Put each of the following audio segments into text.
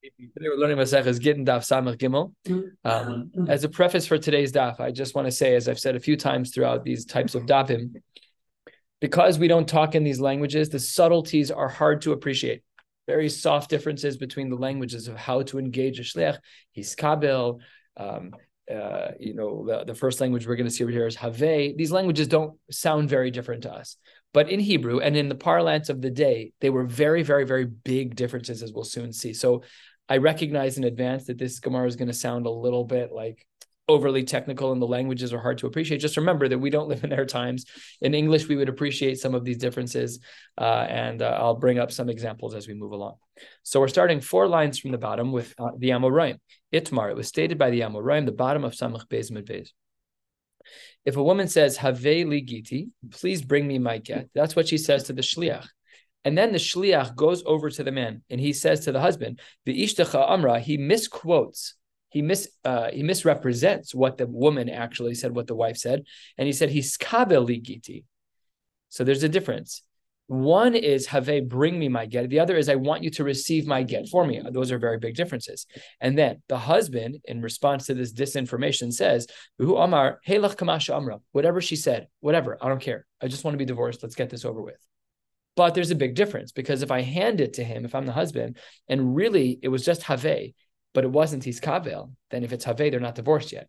Today we're learning Maseches Gittin Daf Samach Gimel. Um, as a preface for today's daf, I just want to say, as I've said a few times throughout these types of dafim, because we don't talk in these languages, the subtleties are hard to appreciate. Very soft differences between the languages of how to engage a shliach. He's kabel. Um, uh, you know, the, the first language we're going to see over here is Have. These languages don't sound very different to us. But in Hebrew and in the parlance of the day, they were very, very, very big differences, as we'll soon see. So I recognize in advance that this Gemara is going to sound a little bit like overly technical and the languages are hard to appreciate. Just remember that we don't live in their times. In English, we would appreciate some of these differences. Uh, and uh, I'll bring up some examples as we move along. So we're starting four lines from the bottom with uh, the Amoraim. Itmar, it was stated by the Amoraim, the bottom of Samach Bez Medvez. If a woman says, Have li giti, please bring me my get, that's what she says to the shliach. And then the shliach goes over to the man and he says to the husband, the ishtacha amra, he misquotes, he mis uh, he misrepresents what the woman actually said, what the wife said, and he said he's kabel giti. So there's a difference. One is have bring me my get. The other is I want you to receive my get for me. Those are very big differences. And then the husband, in response to this disinformation, says, Amar, amra. Whatever she said, whatever, I don't care. I just want to be divorced. Let's get this over with. But there's a big difference because if I hand it to him, if I'm the husband, and really it was just have, but it wasn't his kavel, then if it's have, they're not divorced yet.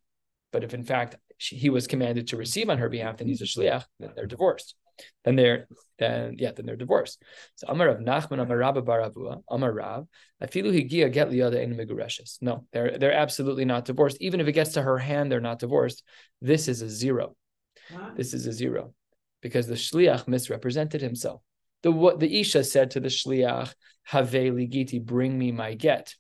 But if in fact she, he was commanded to receive on her behalf, then he's a shliach, then they're divorced then they're then yeah, then they're divorced. So Amar Rav Nachman Amar Rabbah bar Avuha Amar Rav Afilu Higia Get Liada in Megureshes. No, they're they're absolutely not divorced. Even if it gets to her hand, they're not divorced. This is a zero. This is a zero because the shliach misrepresented himself. The what the isha said to the shliach, Have ligiti, bring me my get.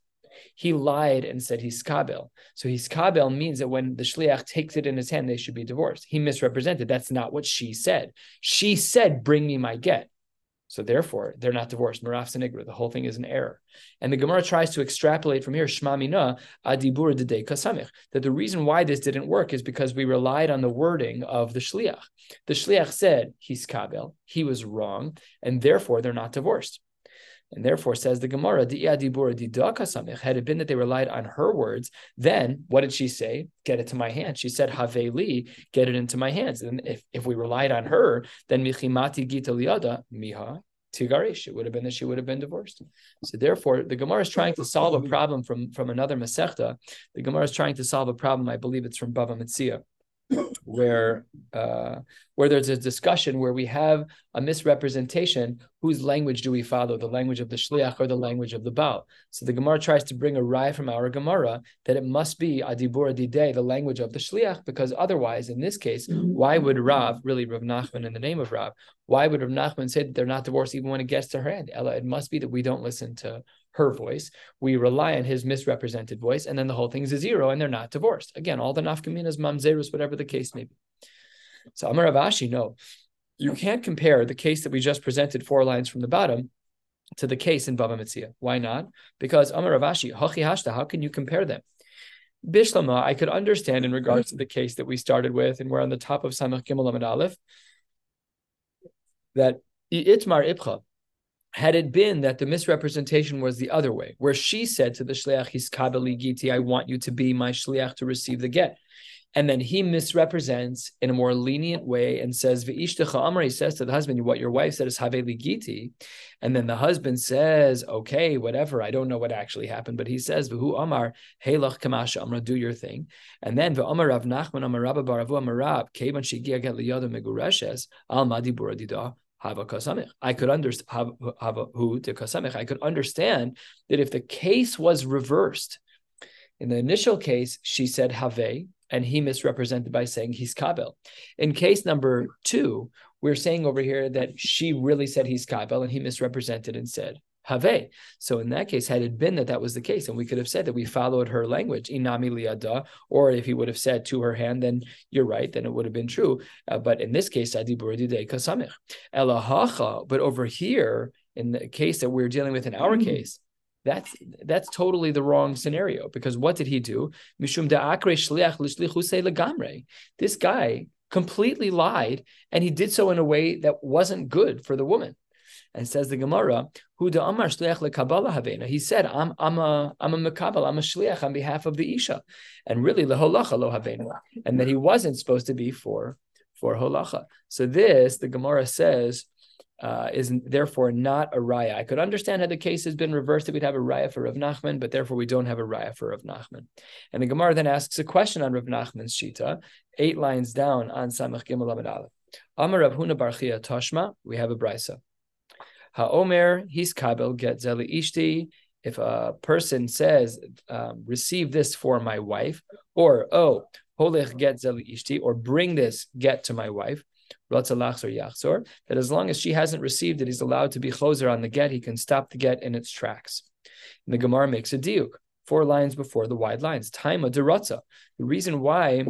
He lied and said he's kabel. So he's kabel means that when the shliach takes it in his hand, they should be divorced. He misrepresented. That's not what she said. She said, "Bring me my get." So therefore, they're not divorced. Maraf Sinigra. The whole thing is an error. And the Gemara tries to extrapolate from here, Shmamina Adibur Dede Kasamich, that the reason why this didn't work is because we relied on the wording of the Shliach. The Shliach said he's Kabel, he was wrong, and therefore they're not divorced. And therefore, says the Gemara, had it been that they relied on her words, then what did she say? Get it to my hand. She said, Haveli, get it into my hands. And if, if we relied on her, then Michimati Gita Liada, Miha, Tigarish. It would have been that she would have been divorced. So therefore, the Gemara is trying to solve a problem from, from another Masechta. The Gemara is trying to solve a problem. I believe it's from Bava Metzia where uh, where there's a discussion where we have a misrepresentation. Whose language do we follow? The language of the shliach or the language of the Baal? So the Gemara tries to bring a rai from our Gemara that it must be adibur adidei, the language of the shliach, because otherwise, in this case, why would Rav, really Rav Nachman in the name of Rav, why would Rav Nachman say that they're not divorced even when it gets to her end? Ella, it must be that we don't listen to her voice. We rely on his misrepresented voice, and then the whole thing's a zero, and they're not divorced. Again, all the nafkaminas, mamzerus, whatever the case may be. So Amar Rav Ashi, no, you can't compare the case that we just presented four lines from the bottom to the case in Bava Metzia. Why not? Because Amar Rav Ashi, Hachi Hashta, how can you compare them? Bishlama, I could understand in regards to the case that we started with, and we're on the top of Samach Gimel Amud Aleph, that Itmar Ibcha, had it been that the misrepresentation was the other way, where she said to the shliach, "His kabeli giti, I want you to be my shliach to receive the get," and then he misrepresents in a more lenient way and says, "V'ishtecha amar," he says to the husband, "What your wife said is haveli giti," and then the husband says, "Okay, whatever. I don't know what actually happened," but he says, "V'hu amar heilach kamasha amra, do your thing," and then v'amar Rav Nachman amar Rabbah bar Avuha amar Rab kevan shigia get liyada megureshes al madi buradidah Hava kasamich. I could understand kasamich. I could understand that if the case was reversed, in the initial case, she said have, and he misrepresented by saying he's kabel. In case number two, we're saying over here that she really said he's kabel, and he misrepresented and said have. So in that case, had it been that that was the case, and we could have said that we followed her language, inami liada, or if he would have said to her hand, then you're right, then it would have been true. Uh, but in this case, kasamich. Elahacha, but over here, in the case that we're dealing with in our mm-hmm. case, that's that's totally the wrong scenario because what did he do? Mishum legamre. This guy completely lied, and he did so in a way that wasn't good for the woman. And says the Gemara, Hu da Amar Shliach lekabala havena. He said, I'm I'm a I'm a mekabel, I'm a shliach on behalf of the Isha. And really leholacha lo havena. And that he wasn't supposed to be for for holacha. So this, the Gemara says, uh, is therefore not a raya. I could understand how the case has been reversed that we'd have a raya for Rav Nachman, but therefore we don't have a raya for Rav Nachman. And the Gemara then asks a question on Rav Nachman's shita, eight lines down on Samach Gimel Amud Aleph. Amar Rav Huna Barchia Toshma, we have a brisa. Ha'omer, his kabel get zeli ishti. If a person says, um, receive this for my wife, or, oh, holech get zeli ishti, or bring this get to my wife, that as long as she hasn't received it, he's allowed to be choser on the get. He can stop the get in its tracks. And the Gemara makes a diuk, four lines before the wide lines. Time of The reason why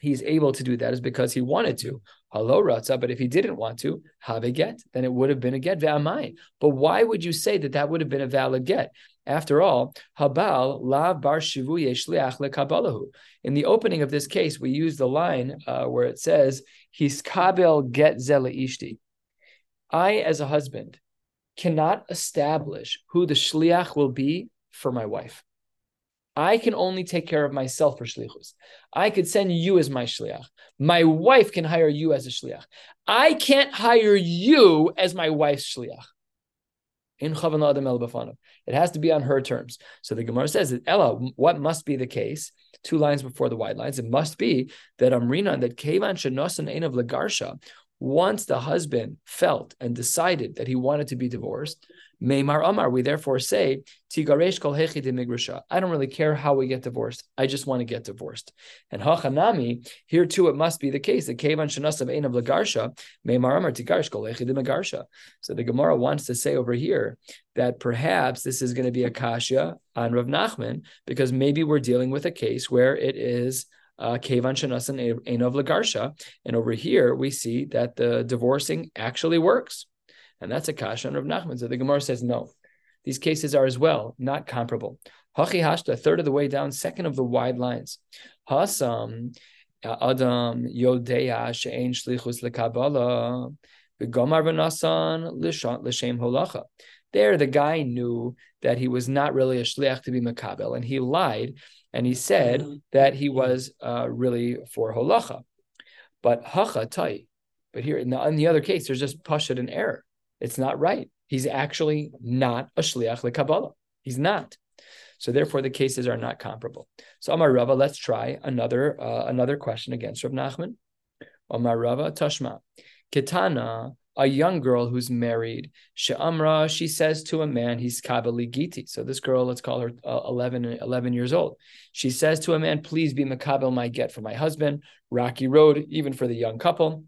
he's able to do that is because he wanted to. Hello, Ratza, but if he didn't want to, have a get, then it would have been a get, ve'amai. But why would you say that that would have been a valid get? After all, Habal lav bar shivu yeshliach lekabalahu. In the opening of this case, we use the line uh, where it says, "His kabel get zela ishti." I, as a husband, cannot establish who the shliach will be for my wife. I can only take care of myself for shlichus. I could send you as my shliach. My wife can hire you as a shliach. I can't hire you as my wife's shliach. In Adam El It has to be on her terms. So the Gemara says that Ella, what must be the case? Two lines before the wide lines. It must be that Amrina, that Kevan Shenosan Ein of Lagarsha, once the husband felt and decided that he wanted to be divorced, Meimar Amar, we therefore say, Tigaresh kol hechi. I don't really care how we get divorced. I just want to get divorced. And Hachanami, here too it must be the case that Kevan Shanasav Ein of Lagarsha, Meimar Amar Tigaresh kol hechi. So the Gemara wants to say over here that perhaps this is going to be a kasha on Rav Nachman, because maybe we're dealing with a case where it is uh, Kevan Shanasan Ein of Lagarsha. And over here we see that the divorcing actually works. And that's a kasha on Rav Nachman. So the Gemara says no. These cases are as well not comparable. Hachi hashta, third of the way down, second of the wide lines. Hasam Adam Yodeya She'ein Shlichus LeKabbalah V'Gomar V'Nasan L'Shem Holacha. There, the guy knew that he was not really a shliach to be makabel, and he lied, and he said mm-hmm. that he was uh, really for holacha. But hacha tai. But here, in the, in the other case, there's just pashut and error. It's not right. He's actually not a shliach lekabbalah. He's not. So therefore, the cases are not comparable. So Amar Rava, let's try another uh, another question against Rav Nachman. Amar Rava Tashma, Kitana, a young girl who's married. She'amra, she says to a man, he's kabali giti. So this girl, let's call her uh, 11, 11 years old. She says to a man, please be makabel my get for my husband. Rocky road, even for the young couple.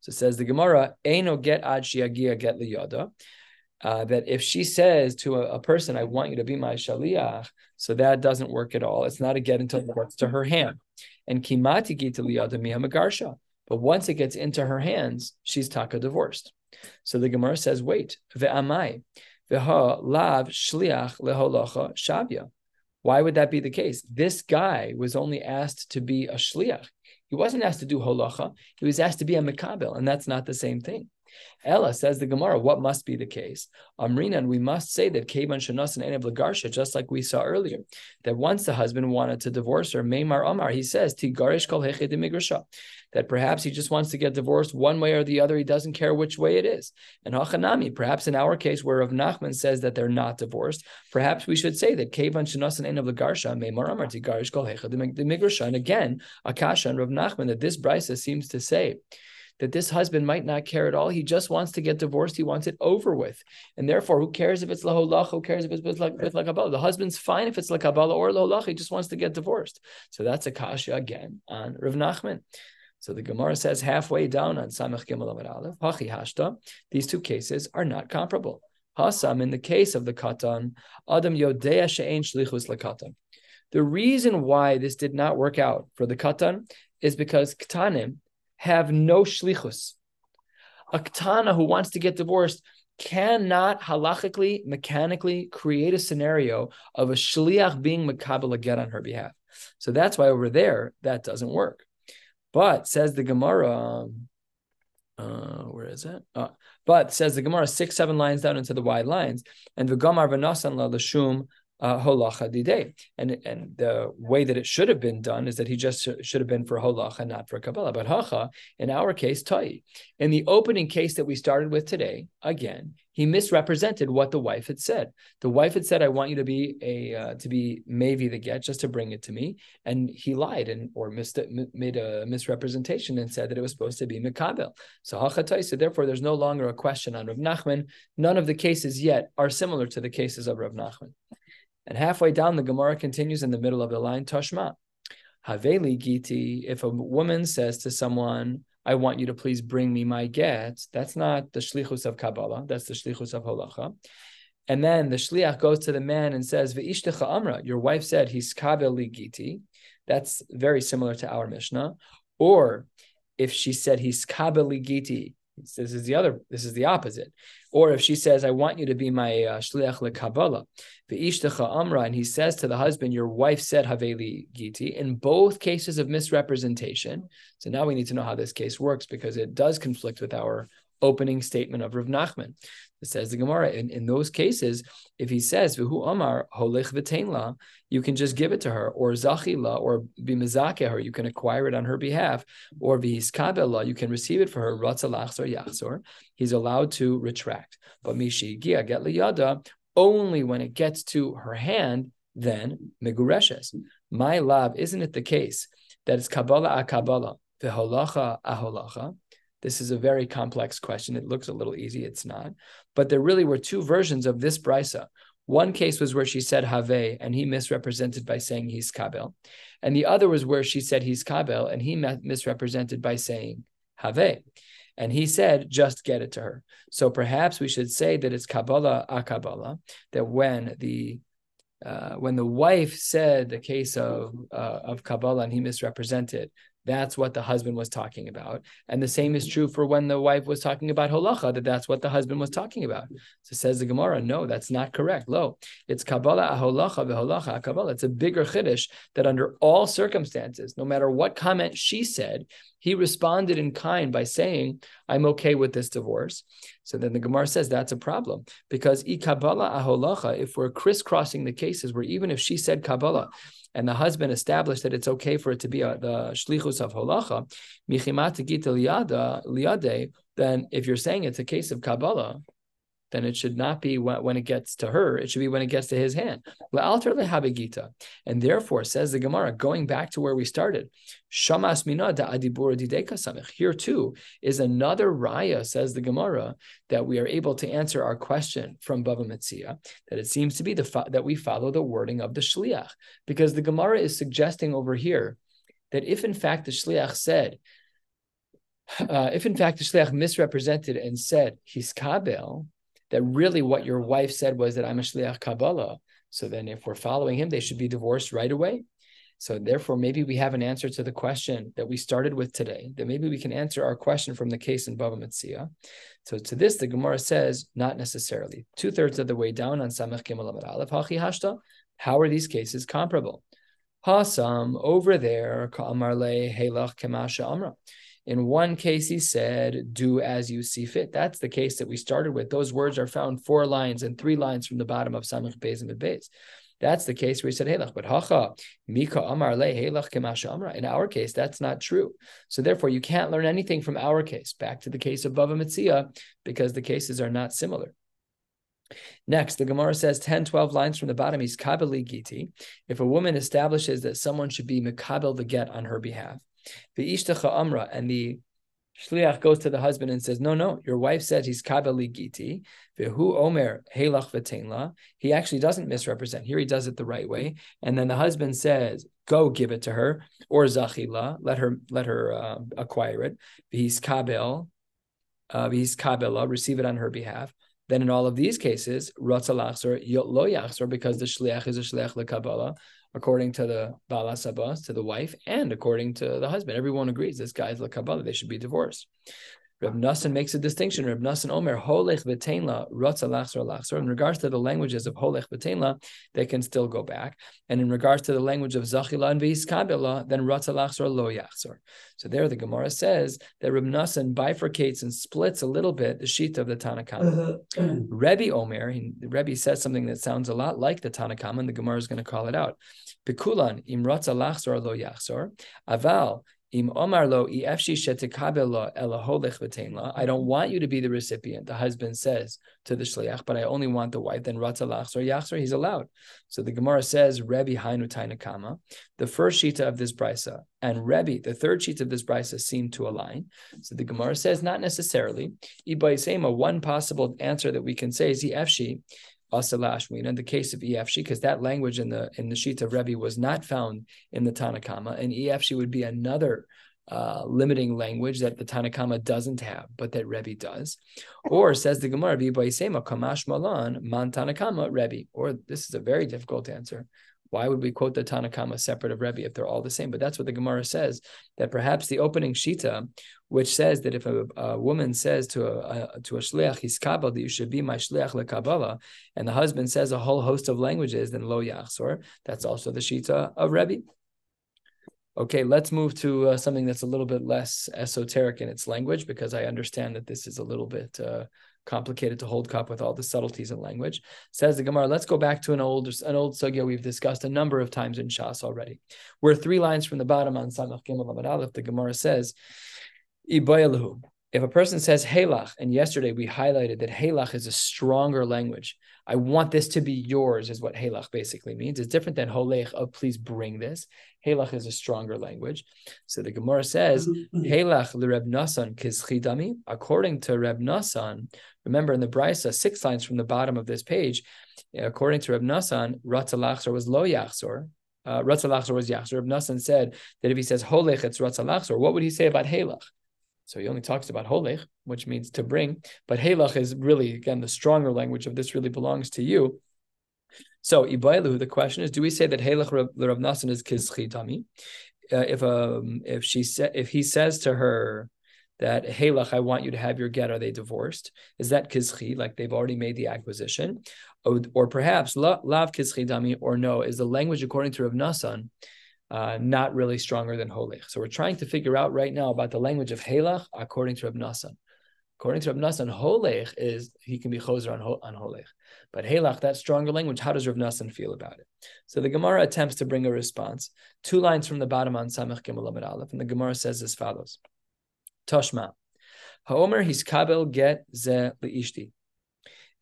So says the Gemara, Eino get ad shiagia get liyada. Uh, that if she says to a, a, person, I want you to be my shaliach, so that doesn't work at all. It's not a get until it gets to her hand. And kimati gita liyada miha But once it gets into her hands, she's taka divorced. So the Gemara says, wait, ve'amai, ve'ha lav shliach leholacha shabya. Why would that be the case? This guy was only asked to be a shliach. He wasn't asked to do holacha. He was asked to be a mekabel, and that's not the same thing. Ella says the Gemara, what must be the case? Amrina, and we must say that Keban Shanas and Enev Lagarsha, just like we saw earlier, that once the husband wanted to divorce her, Meimar Amar, he says, Tigarish kol that perhaps he just wants to get divorced one way or the other. He doesn't care which way it is. And Hachanami, perhaps in our case, where Rav Nachman says that they're not divorced, perhaps we should say that Kevan Shanas and Enev Lagarsha, Meimar Amar, Tigarish kol And again, Akasha and Rav Nachman, that this brisa seems to say that this husband might not care at all. He just wants to get divorced. He wants it over with. And therefore, who cares if it's laholach? Who cares if it's with, lakabala? The husband's fine if it's lakabala or laholach. He just wants to get divorced. So that's a kasha again on Rav Nachman. So the Gemara says halfway down on Samech Gimel Amud Aleph, Hachi Hashta, these two cases are not comparable. Hasam, in the case of the Katan, Adam Yodea She'ein Shlichus Lekatan. The reason why this did not work out for the Katan is because Katanim, have no shlichus. A katana who wants to get divorced cannot halachically, mechanically create a scenario of a shliach being makabel get on her behalf. So that's why over there that doesn't work. But says the Gemara, uh, where is it? Uh, but says the Gemara six, seven lines down into the wide lines, and the Gamar v'nasan la l'shum holacha didei. And and the way that it should have been done is that he just should have been for holacha, not for kabbalah. But hacha, in our case, tai. In the opening case that we started with today, again, he misrepresented what the wife had said. The wife had said, "I want you to be a uh, to be maybe the get, just to bring it to me," and he lied and or missed it, made a misrepresentation and said that it was supposed to be mekabel. So hachatai. So therefore, there's no longer a question on Rav Nachman. None of the cases yet are similar to the cases of Rav Nachman. And halfway down, the Gemara continues in the middle of the line, Tashma. Haveli Giti, if a woman says to someone, I want you to please bring me my get, that's not the shlichus of Kabbalah, that's the shlichus of holacha. And then the shliach goes to the man and says, Ve'ishtecha amra, your wife said, he's kabeli giti. That's very similar to our Mishnah. Or if she said, he's kabeli giti, this is the other. This is the opposite. Or if she says, "I want you to be my uh, shliach lekabbalah," ve'ishtecha amra, and he says to the husband, "Your wife said haveli giti." In both cases of misrepresentation. So now we need to know how this case works because it does conflict with our opening statement of Rav Nachman. It says the Gemara in, in those cases, if he says "V'hu Amar v'Teinla," you can just give it to her, or Zachila, or Bimizake her, you can acquire it on her behalf, or V'Hiskabela, you can receive it for her Ratzalachs or Yachzor. He's allowed to retract. But Mishi Gia get liyada only when it gets to her hand, then Megureshes. My love, isn't it the case that it's Kabbalah a Kabbalah, V'Holacha a Holacha? This is a very complex question. It looks a little easy. It's not. But there really were two versions of this brisa. One case was where she said have, and he misrepresented by saying he's kabel. And the other was where she said he's kabel, and he misrepresented by saying have. And he said, just get it to her. So perhaps we should say that it's Kabbalah a Kabbalah, that when the uh, when the wife said the case of uh, of Kabbalah and he misrepresented, that's what the husband was talking about. And the same is mm-hmm. true for when the wife was talking about holacha, that that's what the husband was talking about. So says the Gemara, no, that's not correct. Lo, it's Kabbalah aholacha v'holacha Kabbalah. It's a bigger chiddush that under all circumstances, no matter what comment she said, he responded in kind by saying, I'm okay with this divorce. So then the Gemara says that's a problem because i Kabbalah aholacha, if we're crisscrossing the cases where even if she said Kabbalah, and the husband established that it's okay for it to be a, the shlichus of holacha, then if you're saying it's a case of Kabbalah, then it should not be when, it gets to her. It should be when it gets to his hand. And therefore, says the Gemara, going back to where we started, Shamas mina da adibura here too is another raya, says the Gemara, that we are able to answer our question from Bava Metzia, that it seems to be the that we follow the wording of the shliach, because the Gemara is suggesting over here that if in fact the shliach said, uh, if in fact the shliach misrepresented and said he's kabel, that really what your wife said was that I'm a shliach Kabbalah. So then, if we're following him, they should be divorced right away. So therefore, maybe we have an answer to the question that we started with today. That maybe we can answer our question from the case in Bava Metzia. So to this, the Gemara says not necessarily. Two thirds of the way down on Samech Gimel Aleph Hachi Hashta. How are these cases comparable? Hasam over there, Ka'amarle Helach Kemasha Amra. In one case, he said, Do as you see fit. That's the case that we started with. Those words are found four lines and three lines from the bottom of Samach Beis and Beis. That's the case where he said Helach, but Hacha, Mika Amar Le Helach Kemasha Amra. In our case, that's not true. So therefore, you can't learn anything from our case. Back to the case of Bava Metzia, because the cases are not similar. Next, the Gemara says 10, 12 lines from the bottom, he's Kabali Giti. If a woman establishes that someone should be Mekabel the get on her behalf, the Ishtacha Amra, and the Shliach goes to the husband and says, No, no, your wife said he's Kabali Giti. Vehu Omer Helach V'Teinla. He actually doesn't misrepresent. Here he does it the right way. And then the husband says, Go give it to her, or Zachila, let her let her uh, acquire it. He's Kabel, uh, he's Kabela, receive it on her behalf. Then in all of these cases, Ratzalachsor Lo Yachsor, because the Shliach is a Shliach LeKabbalah, according to the Balasabas, to the wife, and according to the husband. Everyone agrees this guy is La Kabbalah, they should be divorced. Reb Nassan makes a distinction. Reb Nassan Omer holech v'teinla rotza lachzor lachzor. In regards to the languages of holech v'teinla, they can still go back. And in regards to the language of zachila and v'iskabela, then rotza lachzor lo yachzor. So there, the Gemara says that Reb Nassan bifurcates and splits a little bit the sheet of the Tanna Kamma. Uh-huh. Rebbe Omer, he, Rebbe says something that sounds a lot like the Tanna Kamma, and the Gemara is going to call it out. Bikulan im rotza lachzor lo yachzor. Aval I don't want you to be the recipient. The husband says to the shliach, but I only want the wife. Then ratzalach or yachzor, he's allowed. So the Gemara says, Rebbe hainu Tanna Kamma. The first shita of this brisa and Rebbe, the third sheet of this brisa, seem to align. So the Gemara says, not necessarily. Ibaisema, one possible answer that we can say is efshi Asalashwin in the case of EFC, because that language in the in the of Rebbe was not found in the Tanna Kamma, and EFC would be another uh, limiting language that the Tanna Kamma doesn't have, but that Rebbe does. Or says the Gemara, Kamash Malan, Man Tanna Kamma, Rebbe. Or this is a very difficult answer. Why would we quote the Tanna Kamma separate of Rebbe if they're all the same? But that's what the Gemara says, that perhaps the opening Shita, which says that if a, a woman says to a, a to a shliach, he's kabbalah, that you should be my shliach lekabbalah, and the husband says a whole host of languages, then lo yachsor, that's also the Shita of Rebbe. Okay, let's move to uh, something that's a little bit less esoteric in its language, because I understand that this is a little bit uh, complicated to hold cup with all the subtleties in language. Says the Gemara, let's go back to an old an old sugya we've discussed a number of times in Shas already. We're three lines from the bottom on Samach Gimel Aleph. The Gemara says, If a person says Halach, and yesterday we highlighted that Halach is a stronger language. I want this to be yours, is what Halach basically means. It's different than Holech of please bring this. Halach is a stronger language. So the Gemara says, Halach Reb Nasan kizchidami. According to Reb Nasan, remember in the Brisa, six lines from the bottom of this page, according to Reb Nasan, Ratzalachzor was lo yachzor. Uh, Ratzalachzor was yachzor. Reb Nasan said that if he says Holech, it's Ratzalachzor. What would he say about Halach? So he only talks about holech, which means to bring, but helach is really again the stronger language of this really belongs to you. So ibailu, the question is, do we say that helach Rav Nasan is kizchitami? Uh, if um if she sa- if he says to her that helach, I want you to have your get, are they divorced? Is that kizchi, like they've already made the acquisition, or, or perhaps lav kizchitami, or no? Is the language according to Rav Nasan? Uh, not really stronger than Holech. So we're trying to figure out right now about the language of Helach according to Rab Nassan. According to Rab Nassan, Holech is he can be choser on, on. But Helach, that stronger language, how does Rav Nassan feel about it? So the Gemara attempts to bring a response. Two lines from the bottom on Samech Gimel Aleph, and the Gemara says as follows: Toshma, Haomer his kabel get ze leishti.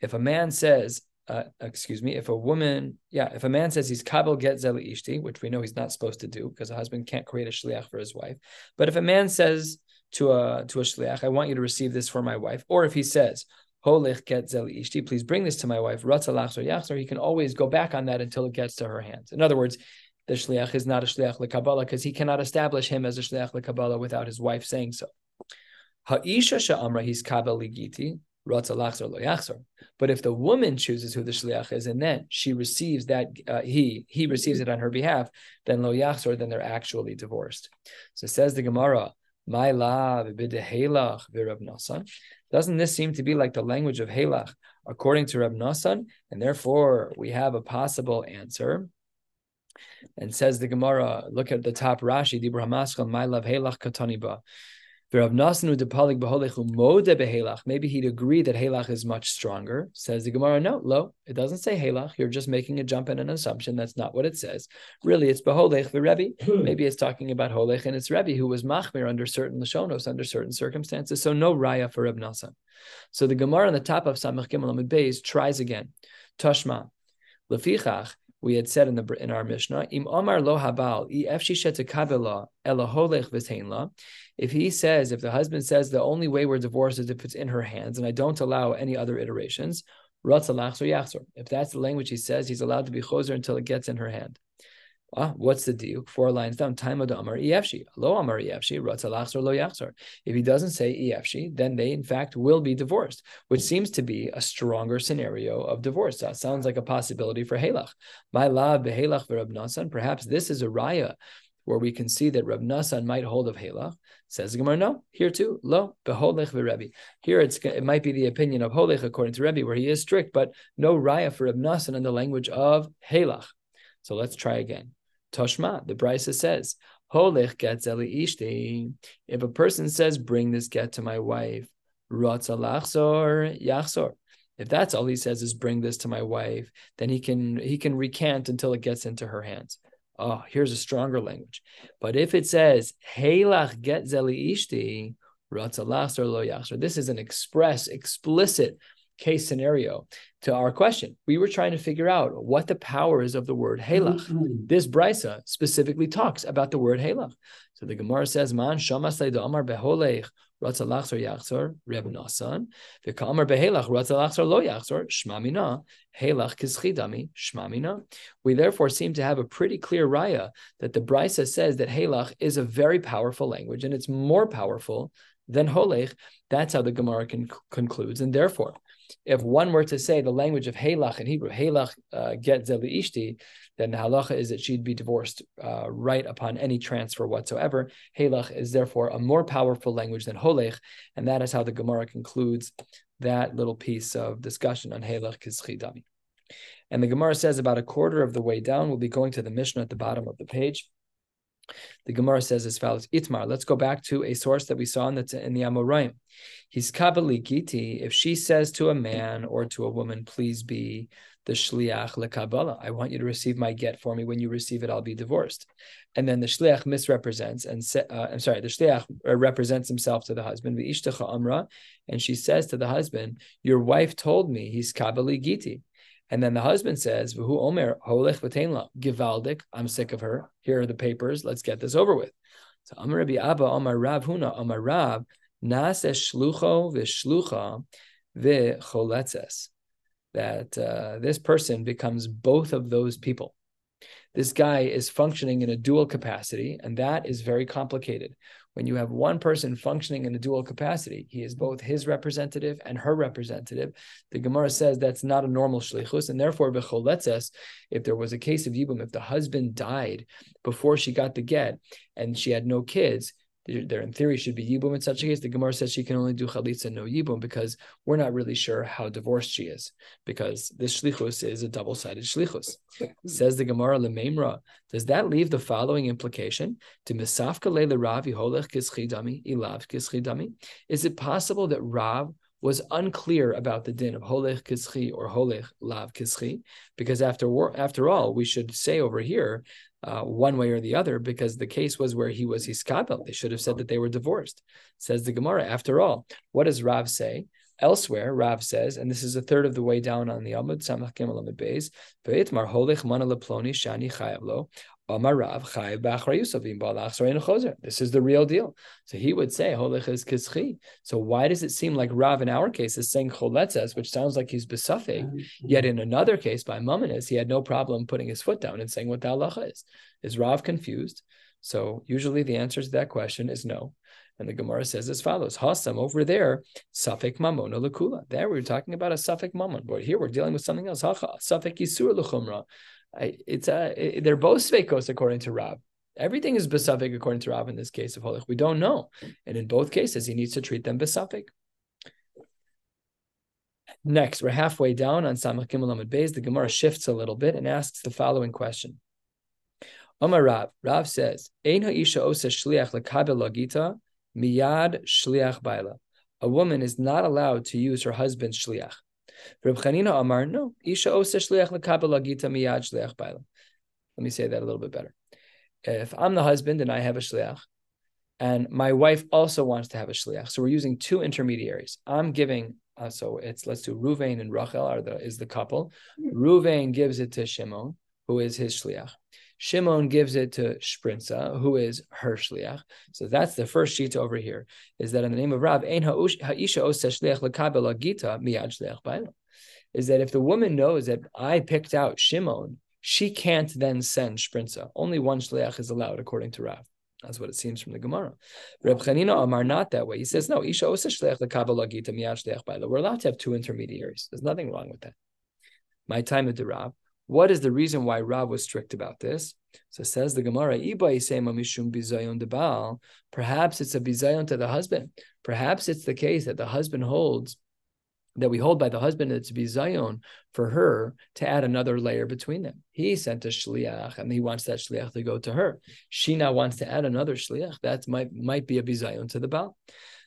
If a man says, uh, excuse me, if a woman, yeah, if a man says he's kabel get zeli ishti, which we know he's not supposed to do because a husband can't create a shliach for his wife, but if a man says to a to a shliach, I want you to receive this for my wife, or if he says holich get zeli ishti, please bring this to my wife, ratzalach or yachzor, he can always go back on that until it gets to her hands. In other words, the shliach is not a shliach lekabbalah because he cannot establish him as a shliach lekabbalah without his wife saying so. Ha'isha sha'amra he's kabel ligiti, but if the woman chooses who the shliach is, and then she receives that uh, he he receives it on her behalf, then lo yachzor, then they're actually divorced. So says the Gemara, my nasan. Doesn't this seem to be like the language of helach according to Rab Nasan? And therefore, we have a possible answer. And says the Gemara, look at the top Rashi, Dibra my love helach kataniba. Maybe he'd agree that halach is much stronger. Says the Gemara, no, lo, it doesn't say halach. You're just making a jump and an assumption. That's not what it says. Really, it's beholech Rebbe. Hmm. Maybe it's talking about holech and it's Rebbe who was machmir under certain lashonos, under certain circumstances. So no raya for Reb Nasan. So the Gemara on the top of Samach Gimel Amud Beis tries again. Toshma. Lefichach, we had said in the in our Mishnah, Im Omar lo habal If he says, if the husband says the only way we're divorced is if it's in her hands, and I don't allow any other iterations, If that's the language he says, he's allowed to be choser until it gets in her hand. Ah, what's the deal? Four lines down. Time of the Amar Efshi. Lo Amar Efshi, Ratzalachsor Lo Yachsor. If he doesn't say Efshi, then they in fact will be divorced, which seems to be a stronger scenario of divorce. That sounds like a possibility for Halach. My love Behalach Verab Nasan. Perhaps this is a raya where we can see that Rab Nasan might hold of Halach. Says the Gemara, no, here too, lo, beholech v'Rebbe. Here it's it might be the opinion of Holech according to Rebbe, where he is strict, but no raya for Rab Nasan in the language of Halach. So let's try again. Toshma, the Brisa says, Holech get zeli ishti. If a person says, bring this get to my wife, Ratza lachzor yachzor. If that's all he says is bring this to my wife, then he can he can recant until it gets into her hands. Oh, here's a stronger language. But if it says Heilach get zeli ishti, Ratza lachzor lo yachzor. This is an express, explicit case scenario to our question. We were trying to figure out what the power is of the word halach. Mm-hmm. This brisa specifically talks about the word halach. So the Gemara says, "Man shamas amar beholech ratza yachzor reb nasan v'kamar behelach ratza lo yachzor shmamina halach kizchidami shmamina." We therefore seem to have a pretty clear raya that the brisa says that halach is a very powerful language and it's more powerful than holech. That's how the Gemara con- concludes, and therefore if one were to say the language of Halach in Hebrew, Halach uh, get Ishti, then the halacha is that she'd be divorced uh, right upon any transfer whatsoever. Halach is therefore a more powerful language than Holech, and that is how the Gemara concludes that little piece of discussion on Halach Kizchidami. And the Gemara says about a quarter of the way down, we'll be going to the Mishnah at the bottom of the page. The Gemara says as follows: Itmar. Let's go back to a source that we saw in the in the Amoraim. He's kabali giti. If she says to a man or to a woman, "Please be the shliach lekabala," I want you to receive my get for me. When you receive it, I'll be divorced. And then the shliach misrepresents and say, uh, I'm sorry, the shliach represents himself to the husband. Amra, and she says to the husband, "Your wife told me he's kabali giti." And then the husband says, "V'hu omer givaldik." I'm sick of her. Here are the papers. Let's get this over with. So Amar Rabbi Abba, Amar Rav Huna, Amar Rav, Nase shlucho v'shlucha v'choletzes. That uh, this person becomes both of those people. This guy is functioning in a dual capacity, and that is very complicated when you have one person functioning in a dual capacity, he is both his representative and her representative. The Gemara says that's not a normal shlichus, and therefore becholetzes, if there was a case of yibum, if the husband died before she got the get and she had no kids, there in theory should be yibum in such a case. The Gemara says she can only do chalitza no yibum because we're not really sure how divorced she is because this shlichus is a double sided shlichus. says the Gemara lemeimra. Does that leave the following implication? To misafka leila Rav yiholech kischidami ilav kischidami. Is it possible that Rav was unclear about the din of holech kischi or holech lav kischi, because after after all, we should say over here uh, one way or the other because the case was where he was hiskabel. They should have said that they were divorced. Says the Gemara. After all, what does Rav say? Elsewhere, Rav says, and this is a third of the way down on the Amud Samach Gimel Amud Beis, shani this is the real deal. So he would say, Holech is kizchi. So why does it seem like Rav in our case is saying choletzes, which sounds like he's besafek, mm-hmm. yet in another case by Mamanis, he had no problem putting his foot down and saying what the halacha is. Is Rav confused? So usually the answer to that question is no. And the Gemara says as follows: Hasam over there, safek mamona lekula. There we are talking about a safek mamon, but here we're dealing with something else. Safek yisur lechumra it's uh, a it, they're both sveikos according to Rab. Everything is besafik according to Rab in this case of Holich. We don't know, and in both cases, he needs to treat them besafik. Next, we're halfway down on Samach Amud Beis. The Gemara shifts a little bit and asks the following question. Omar Rav, Rav says, Ein ha'isha osa shliach lagita miyad shliach baila. A woman is not allowed to use her husband's shliach. Reb Chanina Amar, no, Isha Osa Shliach Lekabel Agita Miyad Shliach Baila. Let me say that a little bit better. If I'm the husband and I have a shliach, and my wife also wants to have a shliach, so we're using two intermediaries. I'm giving, uh, so it's let's do Ruvain and Rachel are the is the couple. Ruvain gives it to Shimon, who is his shliach. Shimon gives it to Shprinza, who is her shliach. So that's the first sheet over here. Is that in the name of Rav, ha'isha Is that if the woman knows that I picked out Shimon, she can't then send Shprinza. Only one shliach is allowed, according to Rav. That's what it seems from the Gemara. Reb Chanina Amar not that way. He says no. Isha osa shliach lekabel agita We're allowed to have two intermediaries. There's nothing wrong with that. My time at the Rav. What is the reason why Rav was strict about this? So says the Gemara, mishum. Perhaps it's a bizayon to the husband. Perhaps it's the case that the husband holds that we hold by the husband it's bizayon for her to add another layer between them. He sent a shliach and he wants that shliach to go to her. She now wants to add another shliach. That might might be a bizayon to the Baal.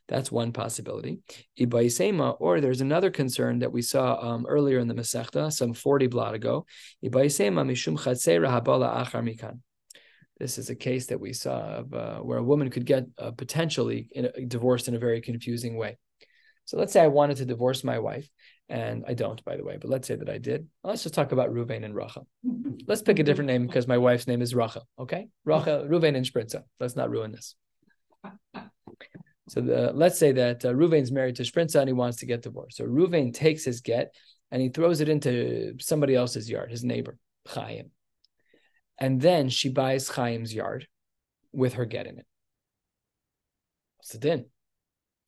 That's one possibility. Ibaisema, or there's another concern that we saw um, earlier in the Masechta, some 40 blot ago. Ibaisema mishum habala achar mikan. This is a case that we saw of uh, where a woman could get uh, potentially in a, divorced in a very confusing way. So let's say I wanted to divorce my wife, and I don't, by the way, but let's say that I did. Let's just talk about Ruvain and Rachel. Let's pick a different name because my wife's name is Rachel. Okay, Rachel, Ruvain and Sprinza. Let's not ruin this. So the, let's say that uh, Ruvain's married to Sprinza and he wants to get divorced. So Ruvain takes his get and he throws it into somebody else's yard, his neighbor, Chaim. And then she buys Chaim's yard with her get in it. What's the din?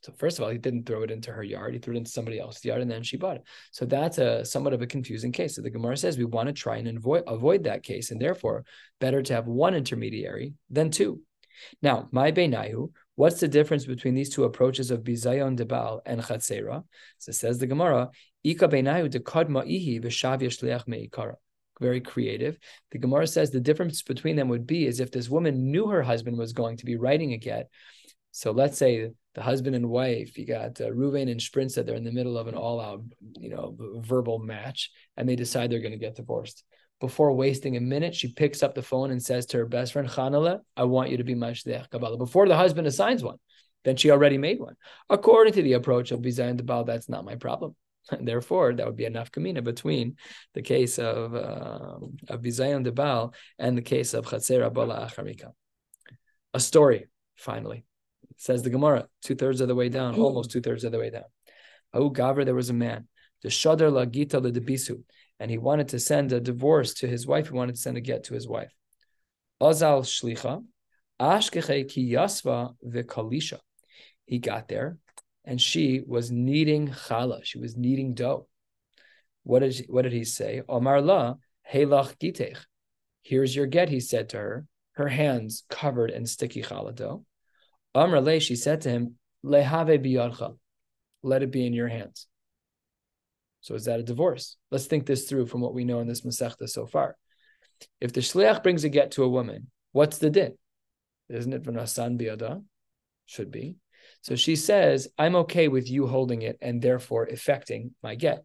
So first of all, he didn't throw it into her yard; he threw it into somebody else's yard, and then she bought it. So that's a somewhat of a confusing case. So the Gemara says we want to try and avoid avoid that case, and therefore better to have one intermediary than two. Now, my beinayu, what's the difference between these two approaches of bizayon debal and chatzera? So says the Gemara, ika beinayu de kadma ihi v'shav meikara. Very creative. The Gemara says the difference between them would be is if this woman knew her husband was going to be writing a get. So let's say the husband and wife, you got uh, Ruvain and Sprinza, they're in the middle of an all-out, you know, verbal match, and they decide they're going to get divorced before wasting a minute, she picks up the phone and says to her best friend, Chanala, I want you to be my shliach Kabbalah. Before the husband assigns one, then she already made one. According to the approach of Bizayan Debal, that's not my problem. And therefore, that would be enough kamina between the case of uh, of Bizayan Debal and the case of Chatzera Bala Acharika. A story, finally, says the Gemara, two thirds of the way down, almost two thirds of the way down. Oh, Gavra, there was a man. The Shadar La Gita Le Debisu and he wanted to send a divorce to his wife. He wanted to send a get to his wife. Azal shlicha, ashkeche ki yasva v'kalisha. He got there, and she was kneading challah. She was kneading dough. What did she, what did he say? Omar la helach gitech. Here's your get. He said to her. Her hands covered in sticky challah dough. Amr le, she said to him, lehave biyadcha. Let it be in your hands. So is that a divorce? Let's think this through from what we know in this Masechta so far. If the shliach brings a get to a woman, what's the din? Isn't it v'nasan biada? Should be. So she says, I'm okay with you holding it and therefore effecting my get.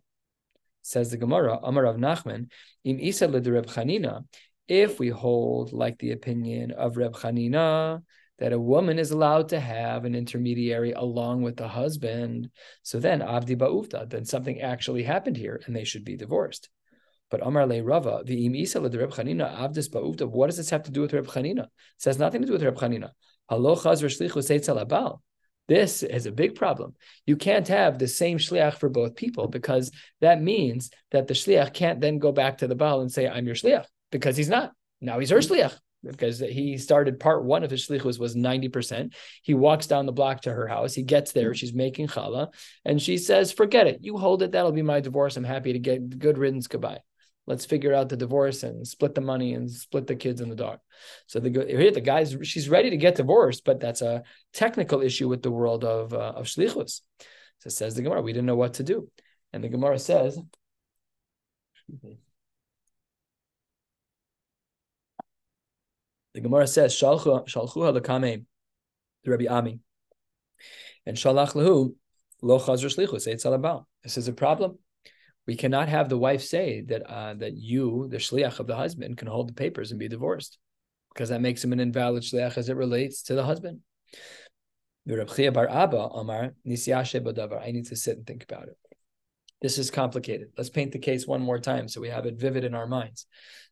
Says the Gemara, Amar of Nachman, Im Isa Reb Chanina, if we hold like the opinion of Reb Chanina, that a woman is allowed to have an intermediary along with the husband. So then avdi ba'uvda, then something actually happened here and they should be divorced. But Amar le Rava, the imisa le Reb Chanina avdis ba'uvda. What does this have to do with Reb Chanina? It has nothing to do with Reb Chanina. This is a big problem. You can't have the same shliach for both people because that means that the shliach can't then go back to the Baal and say, "I'm your shliach," because he's not. Now he's her mm-hmm. shliach because he started part one of his shlichus was 90%. He walks down the block to her house. He gets there. Mm-hmm. She's making challah. And she says, forget it. You hold it. That'll be my divorce. I'm happy to get good riddance. Goodbye. Let's figure out the divorce and split the money and split the kids and the dog. So the here the guys, she's ready to get divorced, but that's a technical issue with the world of uh, of shlichus. So says the Gemara, we didn't know what to do, and the Gemara says, The Gemara says, Shalchu halakame, the Rabbi Ami, and Shalach lehu lo chazr shlichu, say it's alabal. This is a problem. We cannot have the wife say that uh, that you, the shliach of the husband, can hold the papers and be divorced, because that makes him an invalid shliach as it relates to the husband. Bar Abba Amar I need to sit and think about it. This is complicated. Let's paint the case one more time so we have it vivid in our minds.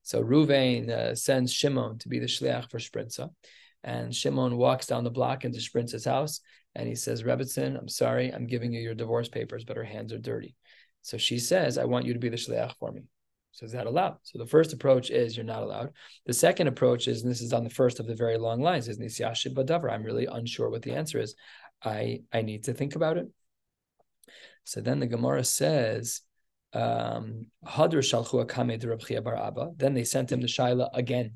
So Ruvain uh, sends Shimon to be the shliach for Sprinza, and Shimon walks down the block into Sprinza's house, and he says, Rebbitzin, I'm sorry, I'm giving you your divorce papers, but her hands are dirty. So she says, I want you to be the shliach for me. So is that allowed? So the first approach is you're not allowed. The second approach is, and this is on the first of the very long lines, is nisyashib badavar. I'm really unsure what the answer is. I I need to think about it. So then the Gemara says, um. Then they sent him the Shaila again.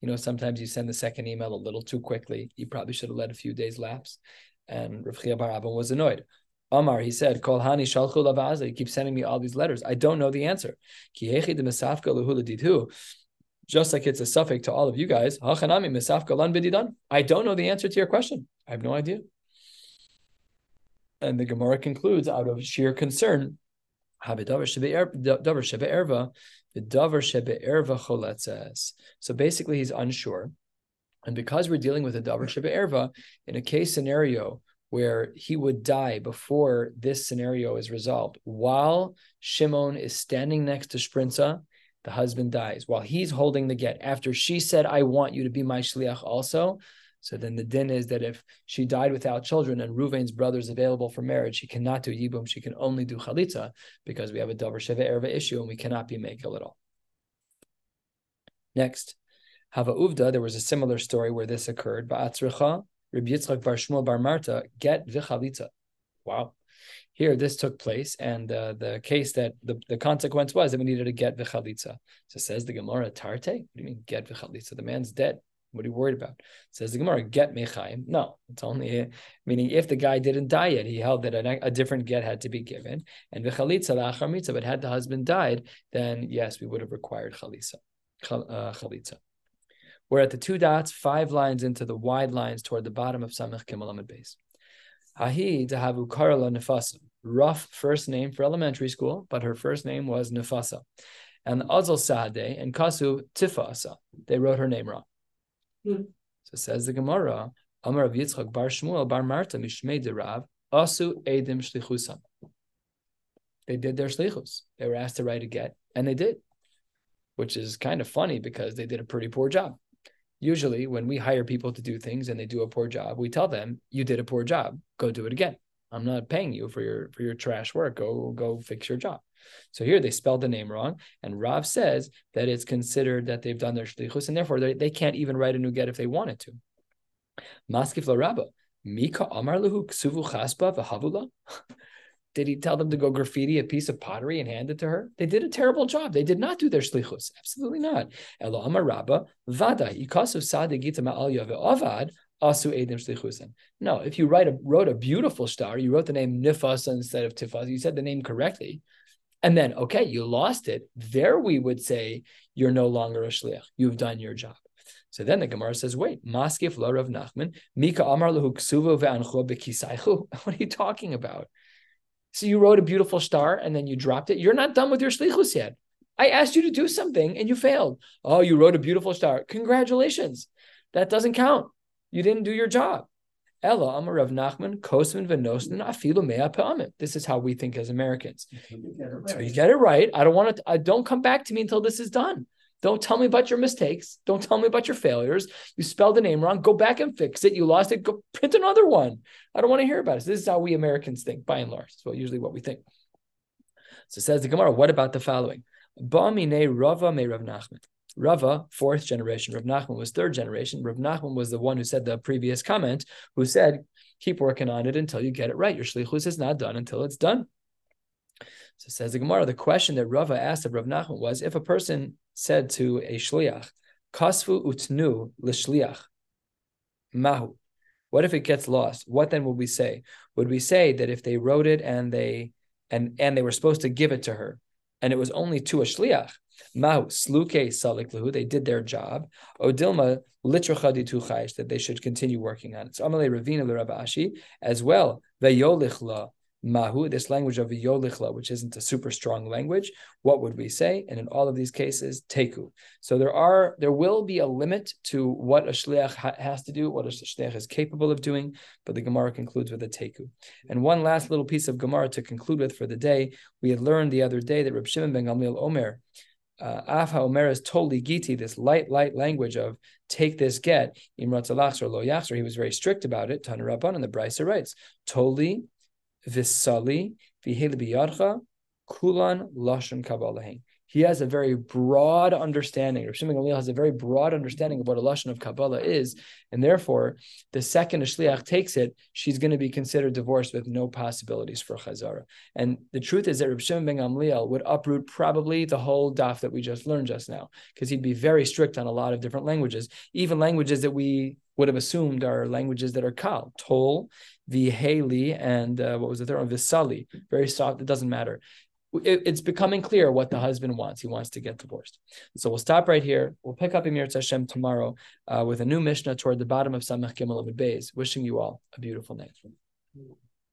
You know, sometimes you send the second email a little too quickly. You probably should have let a few days lapse. And Rabbi Chiya Bar Abba was annoyed. Amar, he said, Kol Hani Shalchu Lavaza. You keep sending me all these letters. I don't know the answer. Just like it's a suffix to all of you guys. I don't know the answer to your question. I have no idea. And the Gemara concludes out of sheer concern. Er-, so basically, he's unsure. And because we're dealing with a davar sheba erva, in a case scenario where he would die before this scenario is resolved, while Shimon is standing next to Sprinza, the husband dies. While he's holding the get, after she said, I want you to be my shliach also, so then the din is that if she died without children and Ruvain's brother is available for marriage, she cannot do yibum. She can only do chalitza because we have a davar sheva erva issue and we cannot be mekel at all. Next, Hava Uvda, there was a similar story where this occurred. Ba'atzricha, Rabbi Yitzchak Bar Shmuel Bar Marta, get v'chalitza. Wow. Here, this took place, and uh, the case that the, the consequence was that we needed to get v'chalitza. So says the Gemara, Tarte? What do you mean get v'chalitza? The man's dead. What are you worried about? Says the Gemara, get mechaim. No, it's only meaning if the guy didn't die yet, he held that a, a different get had to be given. And v'chalitza la'achar mitzvah, but had the husband died, then yes, we would have required chalitza. Uh, chalitza. We're at the two dots, five lines into the wide lines toward the bottom of Samech Gimel Amud Beis. Hahi dahavu karala nefasa. Rough first name for elementary school, but her first name was Nefasa. And Azal Saade and Kasu Tifasa. They wrote her name wrong. So says the Gemara, Amar of Yitzchak Bar Shmuel Bar Marta Mishmei Derav Asu Edim Shlichusam. They did their shlichus. They were asked to write a get, and they did, which is kind of funny because they did a pretty poor job. Usually, when we hire people to do things and they do a poor job, we tell them, "You did a poor job. Go do it again. I'm not paying you for your for your trash work. Go go fix your job." So here they spelled the name wrong, and Rav says that it's considered that they've done their shlichus, and therefore they, they can't even write a new get if they wanted to. Maskif Rabba, Mika Amar Lehu Ksuvu Chaspa V'Havula. Did he tell them to go graffiti a piece of pottery and hand it to her? They did a terrible job. They did not do their shlichus. Absolutely not. Elo Amar Rabba Vada Ikasav Sadigita Ma'al Avad Asu Edim Shlichusin. No, if you write a, wrote a beautiful star, you wrote the name Nifasa instead of Tifas, you said the name correctly. And then, okay, you lost it. There we would say you're no longer a shliach. You've done your job. So then the Gemara says, wait, maskif lo Rav Nachman, Mika Amar lehu ksuvo ve'ancho What are you talking about? So you wrote a beautiful star and then you dropped it. You're not done with your shlichus yet. I asked you to do something and you failed. Oh, you wrote a beautiful star. Congratulations. That doesn't count. You didn't do your job. Ella Amar Rav Nachman Kosman Afilu Mea Pa'amim. This is how we think as Americans. So you get it right. I don't want to. I don't come back to me until this is done. Don't tell me about your mistakes. Don't tell me about your failures. You spelled the name wrong. Go back and fix it. You lost it. Go print another one. I don't want to hear about it. So this is how we Americans think, by and large. It's usually what we think. So says the Gemara. What about the following? Ba'mine Rava me Rav Nachman. Rava, fourth generation. Rav Nachman was third generation. Rav Nachman was the one who said the previous comment, who said, keep working on it until you get it right. Your shlichus is not done until it's done. So says the Gemara, the question that Rava asked of Rav Nachman was, if a person said to a shliach, kasvu utnu l'shliach, mahu, what if it gets lost? What then would we say? Would we say that if they wrote it and they and and they were supposed to give it to her, and it was only to a shliach, Mahu sluke salik. They did their job. Odilma litrachadi tuchaish that they should continue working on it. So Amalei Ravina Ashi as well. Veyolichla mahu. This language of yolichla, which isn't a super strong language. What would we say? And in all of these cases, teku. So there are there will be a limit to what a shliach ha- has to do, what a shliach is capable of doing. But the Gemara concludes with a teku. And one last little piece of Gemara to conclude with for the day. We had learned the other day that Reb Shimon ben Gamliel Omer uh, Afha Omer is totally giti, this light, light language of take this get, imrat or lo yachzer. He was very strict about it. Tana Rabban and the Brisa writes, toli visali vihil biyadcha kulan lashon kabalahin. He has a very broad understanding. Rav Shimon Gamliel has a very broad understanding of what a lashon of Kabbalah is, and therefore, the second a shliach takes it, she's going to be considered divorced with no possibilities for chazara. And the truth is that Rav Shimon ben Gamliel would uproot probably the whole daf that we just learned just now, because he'd be very strict on a lot of different languages, even languages that we would have assumed are languages that are kal, tol, viheli, and uh, what was the third one? Visali. Very soft. It doesn't matter it, it's becoming clear what the husband wants. He wants to get divorced. So we'll stop right here. We'll pick up Emir Hashem tomorrow uh, with a new Mishnah toward the bottom of Samach Gimel of Beis. Wishing you all a beautiful night.